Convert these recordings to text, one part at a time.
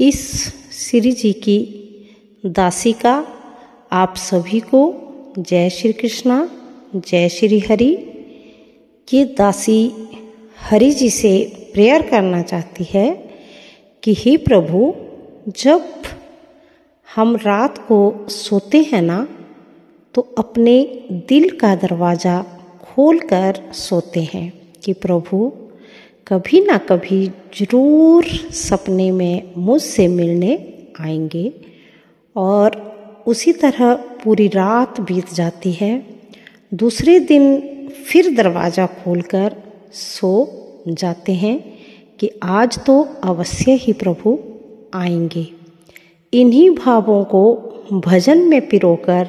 इस श्री जी की दासी का आप सभी को जय श्री कृष्णा, जय श्री हरि। ये दासी हरि जी से प्रेयर करना चाहती है कि हे प्रभु, जब हम रात को सोते हैं ना तो अपने दिल का दरवाज़ा खोल कर सोते हैं कि प्रभु कभी ना कभी ज़रूर सपने में मुझसे मिलने आएँगे और उसी तरह पूरी रात बीत जाती है। दूसरे दिन फिर दरवाज़ा खोलकर सो जाते हैं कि आज तो अवश्य ही प्रभु आएँगे। इन्हीं भावों को भजन में पिरोकर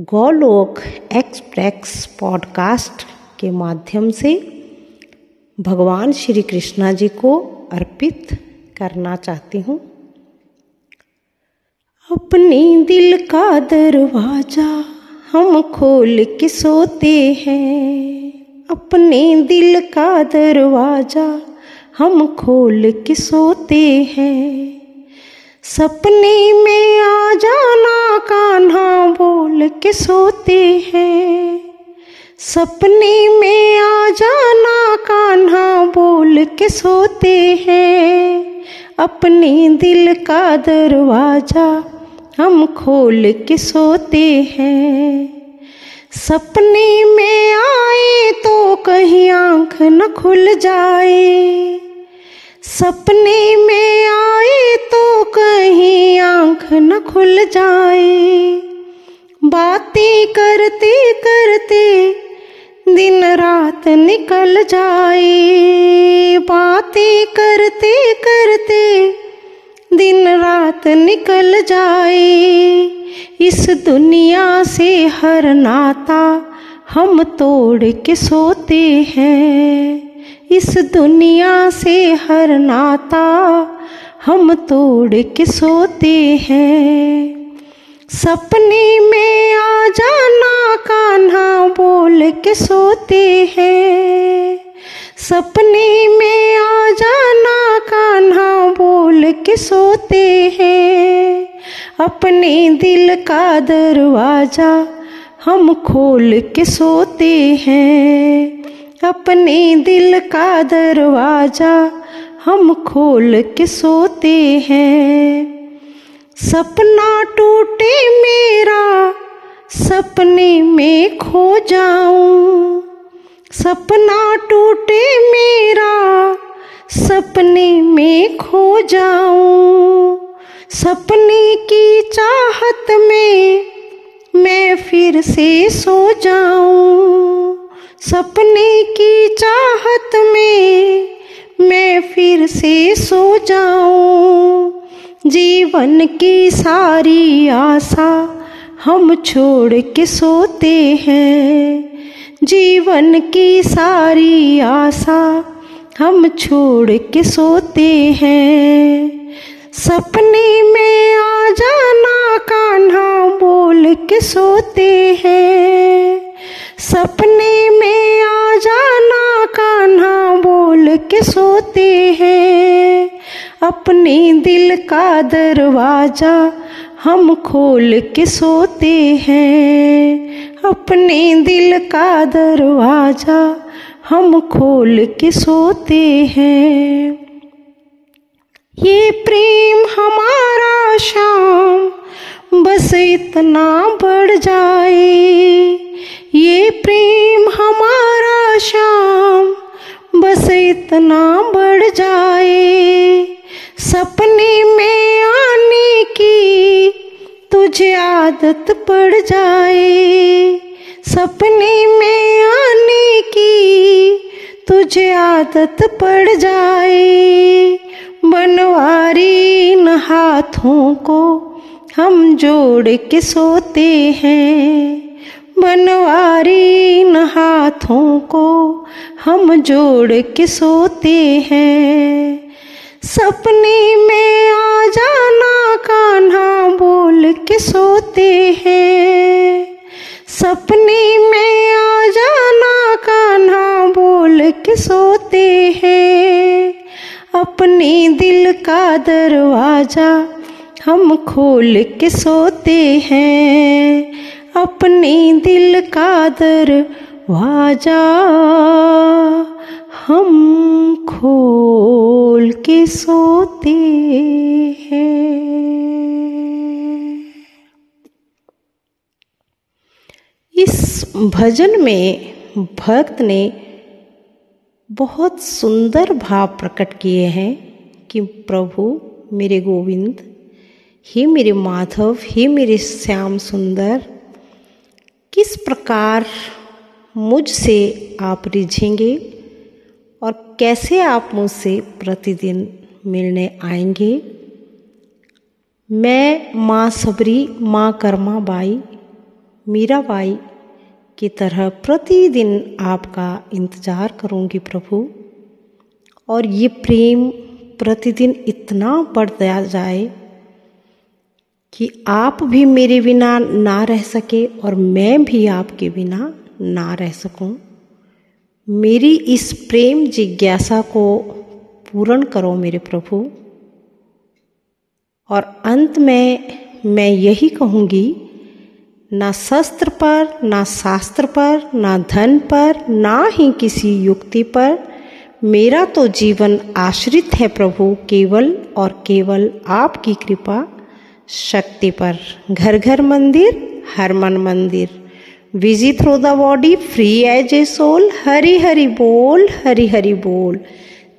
गौलोक एक्सप्रेस पॉडकास्ट के माध्यम से भगवान श्री कृष्णा जी को अर्पित करना चाहती हूँ। अपने दिल का दरवाज़ा हम खोल के सोते हैं। अपने दिल का दरवाज़ा हम खोल के सोते हैं। सपने में आ जाना कान्हा बोल के सोते हैं। सपने में आ जाना कान्हा बोल के सोते हैं। अपने दिल का दरवाज़ा हम खोल के सोते हैं। सपने में आए तो कहीं आँख न खुल जाए। सपने में आए तो कहीं आँख न खुल जाए। बातें करते करते दिन रात निकल जाए। बातें करते करते दिन रात निकल जाए। इस दुनिया से हर नाता हम तोड़ के सोते हैं। इस दुनिया से हर नाता हम तोड़ के सोते हैं। सपने में आ जाना कान्हा बोल के सोते हैं। सपने में आ जाना कान्हा बोल के सोते हैं। अपने दिल का दरवाज़ा हम खोल के सोते हैं। अपने दिल का दरवाज़ा हम खोल के सोते हैं। सपना टूटे मेरा, सपने में खो जाऊँ। सपना टूटे मेरा, सपने में खो जाऊँ। सपने की चाहत में मैं फिर से सो जाऊँ। सपने की चाहत में मैं फिर से सो जाऊँ। जीवन की सारी आशा हम छोड़ के सोते हैं। जीवन की सारी आशा हम छोड़ के सोते हैं। सपने में आ जाना कान्हा बोल के सोते हैं। सपने में आ जाना कान्हा बोल के सोते हैं। अपने दिल का दरवाज़ा हम खोल के सोते हैं। अपने दिल का दरवाज़ा हम खोल के सोते हैं। ये प्रेम हमारा शाम, बस इतना बढ़ जाए। ये प्रेम हमारा शाम, बस इतना बढ़ जाए। सपने में आने की तुझे आदत पड़ जाए। सपने में आने की तुझे आदत पड़ जाए। बनवारी न हाथों को हम जोड़ के सोते हैं। बनवारी न हाथों को हम जोड़ के सोते हैं। सपने में आ जाना कान्हा बोल के सोते हैं। सपने में आ जाना कान्हा बोल के सोते हैं। अपने दिल का दरवाज़ा हम खोल के सोते हैं। अपने दिल का दरवाज़ा हम खोल के सोते हैं। इस भजन में भक्त ने बहुत सुंदर भाव प्रकट किए हैं कि प्रभु, मेरे गोविंद, हे मेरे माधव, हे मेरे श्याम सुंदर, किस प्रकार मुझसे आप रिझेंगे? कैसे आप मुझसे प्रतिदिन मिलने आएँगे? मैं माँ सबरी, माँ कर्मा बाई, मीरा बाई की तरह प्रतिदिन आपका इंतज़ार करूँगी प्रभु। और ये प्रेम प्रतिदिन इतना बढ़ता जाए कि आप भी मेरे बिना ना रह सके और मैं भी आपके बिना ना रह सकूँ। मेरी इस प्रेम जिज्ञासा को पूर्ण करो मेरे प्रभु। और अंत में मैं यही कहूँगी, ना शस्त्र पर, ना शास्त्र पर, ना धन पर, ना ही किसी युक्ति पर मेरा तो जीवन आश्रित है प्रभु, केवल और केवल आपकी कृपा, शक्ति पर। घर घर मंदिर, हर मन मंदिर। Visit through the body free as a soul Hari Hari बोल हरी हरि बोल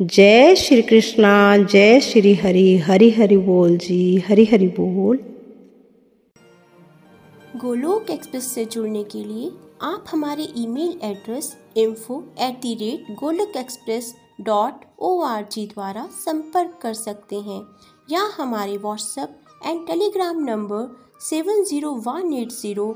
जय श्री कृष्णा जय श्री हरि हरि हरि बोल जी हरि हरि बोल गोलोक एक्सप्रेस से जुड़ने के लिए आप हमारे email address info at the rate Golok express dot O R G द्वारा संपर्क कर सकते हैं या हमारे WhatsApp and Telegram number seven zero one eight zero